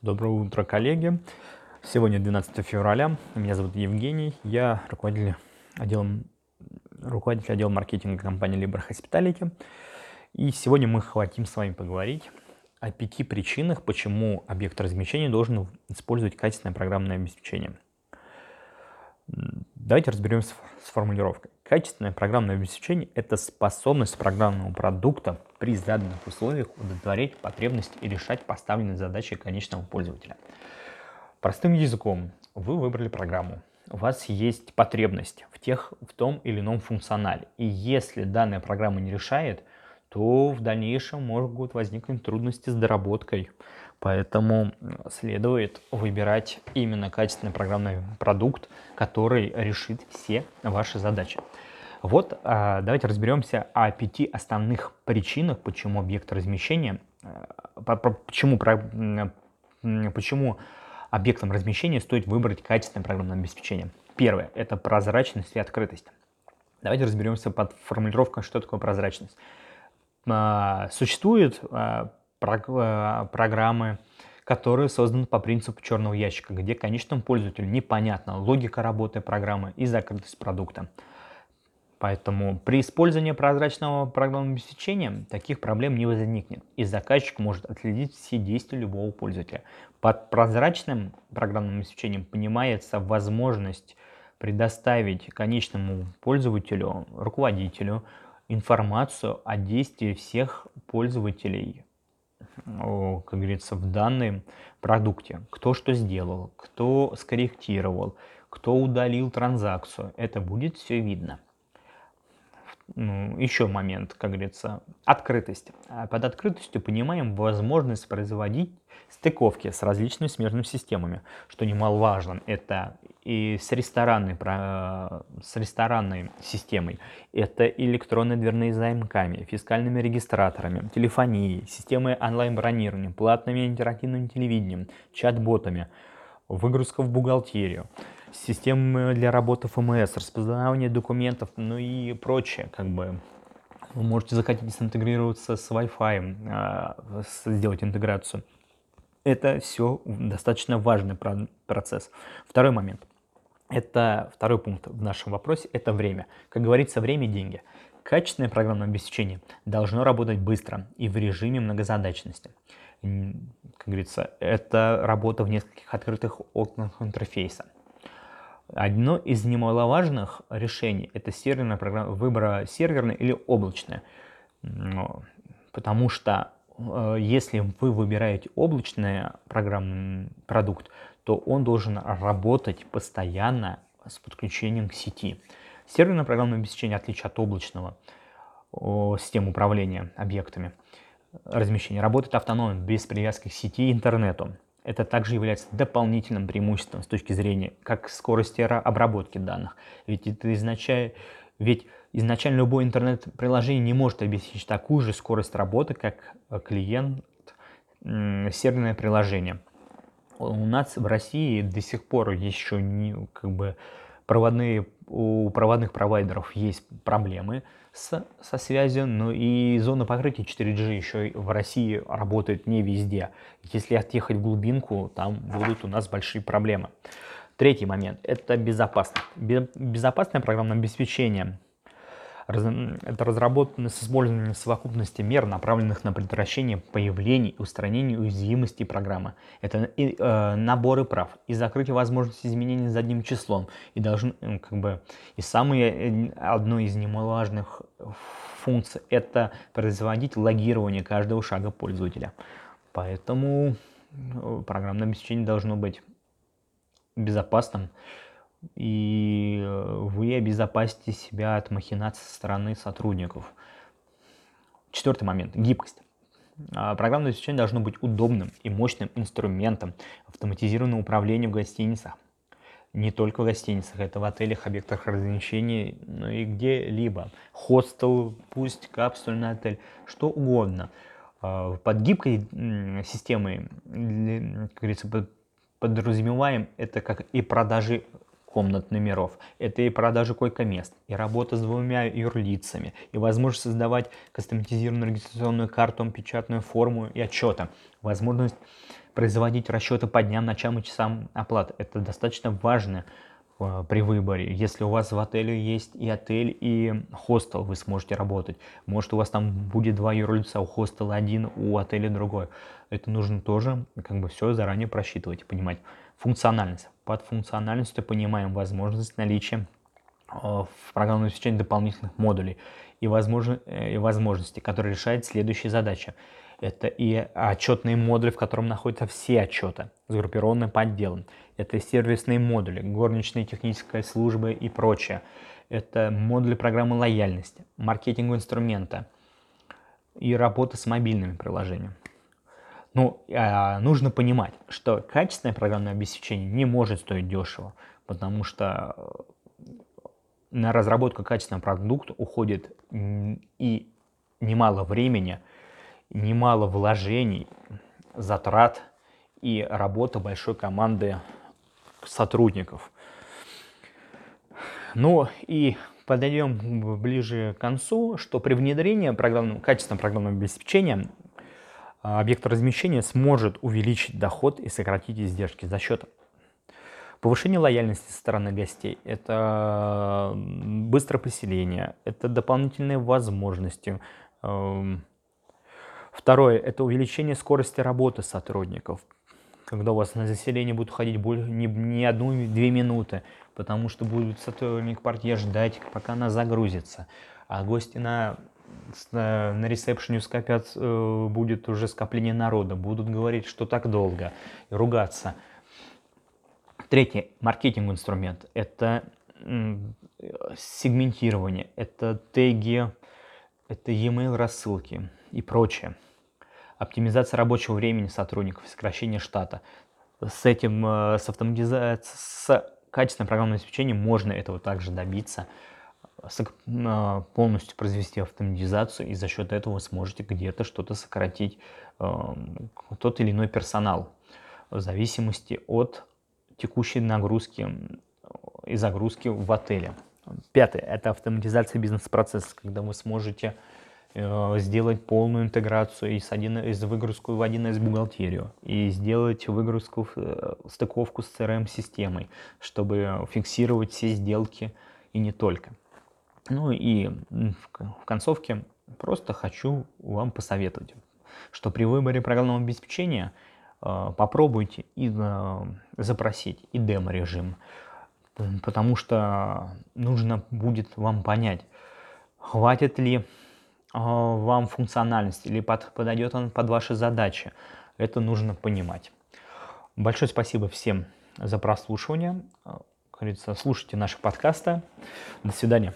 Доброе утро, коллеги. Сегодня 12 февраля. Меня зовут Евгений. Я руководитель отделом, руководитель отдела маркетинга компании Libre Hospitality. И сегодня мы хотим с вами поговорить о пяти причинах, почему объект размещения должен использовать качественное программное обеспечение. Давайте разберемся с формулировкой. Качественное программное обеспечение – это способность программного продукта при заданных условиях удовлетворять потребности и решать поставленные задачи конечного пользователя. Простым языком, вы выбрали программу, у вас есть потребность в, тех, в том или ином функционале. И если данная программа не решает, то в дальнейшем могут возникнуть трудности с доработкой. Поэтому следует выбирать именно качественный программный продукт, который решит все ваши задачи. Вот а, давайте разберемся о пяти основных причинах, почему объект размещения, э, почему, почему объектом размещения стоит выбрать качественное программное обеспечение. Первое – это прозрачность и открытость. Давайте разберемся под формулировкой, что такое прозрачность. А, существует а, программы, которые созданы по принципу черного ящика, где конечному пользователю непонятна логика работы программы и закрытость продукта. Поэтому при использовании прозрачного программного обеспечения таких проблем не возникнет, и заказчик может отследить все действия любого пользователя. Под прозрачным программным обеспечением понимается возможность предоставить конечному пользователю, руководителю информацию о действии всех пользователей, как говорится, в данном продукте. Кто что сделал, кто скорректировал, кто удалил транзакцию. Это будет все видно еще момент, как говорится, открытость. А под открытостью понимаем возможность производить стыковки с различными смежными системами, что немаловажно. Это и с ресторанной, с ресторанной системой, это электронные дверные замками, фискальными регистраторами, телефонией, системой онлайн-бронирования, платными интерактивным телевидением, чат-ботами, выгрузка в бухгалтерию системы для работы ФМС, распознавание документов, ну и прочее, как бы. Вы можете захотеть интегрироваться с Wi-Fi, а, сделать интеграцию. Это все достаточно важный процесс. Второй момент. Это второй пункт в нашем вопросе, это время. Как говорится, время – деньги. Качественное программное обеспечение должно работать быстро и в режиме многозадачности. Как говорится, это работа в нескольких открытых окнах интерфейса. Одно из немаловажных решений – это серверная программа, выбора серверная или облачная. Потому что э, если вы выбираете облачный программный продукт, то он должен работать постоянно с подключением к сети. Серверное программное обеспечение, отличие от облачного системы управления объектами размещения, работает автономно, без привязки к сети и интернету. Это также является дополнительным преимуществом с точки зрения как скорости обработки данных. Ведь это изначально, ведь изначально любое интернет-приложение не может обеспечить такую же скорость работы, как э, клиент серверное приложение. У нас в России до сих пор еще не, как бы, проводные, у проводных провайдеров есть проблемы с, со связью, но и зона покрытия 4G еще в России работает не везде. Если отъехать в глубинку, там будут у нас большие проблемы. Третий момент – это безопасность. Безопасное программное обеспечение это разработано с использованием совокупности мер, направленных на предотвращение появления и устранения уязвимостей программы. Это и, э, наборы прав и закрытие возможности изменений задним числом. И должен, как бы, и самое, э, одно из немаловажных функций – это производить логирование каждого шага пользователя. Поэтому э, программное обеспечение должно быть безопасным и вы обезопасите себя от махинаций со стороны сотрудников. Четвертый момент – гибкость. А, программное обеспечение должно быть удобным и мощным инструментом автоматизированного управления в гостиницах. Не только в гостиницах, это в отелях, объектах размещения, но и где-либо. Хостел, пусть капсульный отель, что угодно. А, под гибкой системой, как говорится, подразумеваем это как и продажи комнат номеров. Это и продажа койко-мест, и работа с двумя юрлицами, и возможность создавать кастомизированную регистрационную карту, печатную форму и отчета, возможность производить расчеты по дням, ночам и часам оплаты. Это достаточно важно э, при выборе. Если у вас в отеле есть и отель, и хостел, вы сможете работать. Может, у вас там будет два юрлица, у хостела один, у отеля другой. Это нужно тоже как бы все заранее просчитывать и понимать. Функциональность. Под функциональностью понимаем возможность наличия э, в программном обеспечении дополнительных модулей и, возможно, э, и возможности, которые решают следующие задачи. Это и отчетные модули, в котором находятся все отчеты, сгруппированные по отделам. Это сервисные модули, горничные техническая служба и прочее. Это модули программы лояльности, маркетинг инструмента и работа с мобильными приложениями. Ну, а, нужно понимать, что качественное программное обеспечение не может стоить дешево, потому что на разработку качественного продукта уходит и немало времени, немало вложений, затрат и работа большой команды сотрудников. Ну и подойдем ближе к концу, что при внедрении программного, качественного программного обеспечения объект размещения сможет увеличить доход и сократить издержки за счет Повышение лояльности со стороны гостей – это быстрое поселение, это дополнительные возможности. Эм, второе – это увеличение скорости работы сотрудников. Когда у вас на заселение будут ходить более, не, не одну-две минуты, потому что будет сотрудник партии ждать, пока она загрузится. А гости на на ресепшене скопят, э, будет уже скопление народа, будут говорить, что так долго, и ругаться. Третий маркетинг инструмент – это сегментирование, это теги, это e-mail рассылки и прочее. Оптимизация рабочего времени сотрудников, сокращение штата. С этим, э, с автоматизацией, с качественным программным обеспечением можно этого также добиться, э, полностью произвести автоматизацию, и за счет этого вы сможете где-то что-то сократить, тот или иной персонал, в зависимости от текущей нагрузки и загрузки в отеле. Пятое – это автоматизация бизнес-процесса, когда вы сможете э, сделать полную интеграцию из, один, из выгрузку в 1С бухгалтерию и сделать выгрузку, э, стыковку с CRM-системой, чтобы фиксировать все сделки и не только. Ну и в концовке просто хочу вам посоветовать, что при выборе программного обеспечения – Э, попробуйте и э, запросить и демо-режим, потому что нужно будет вам понять, хватит ли э, вам функциональность или под, подойдет он под ваши задачи. Это нужно понимать. Большое спасибо всем за прослушивание. Как говорится, слушайте наши подкасты. До свидания.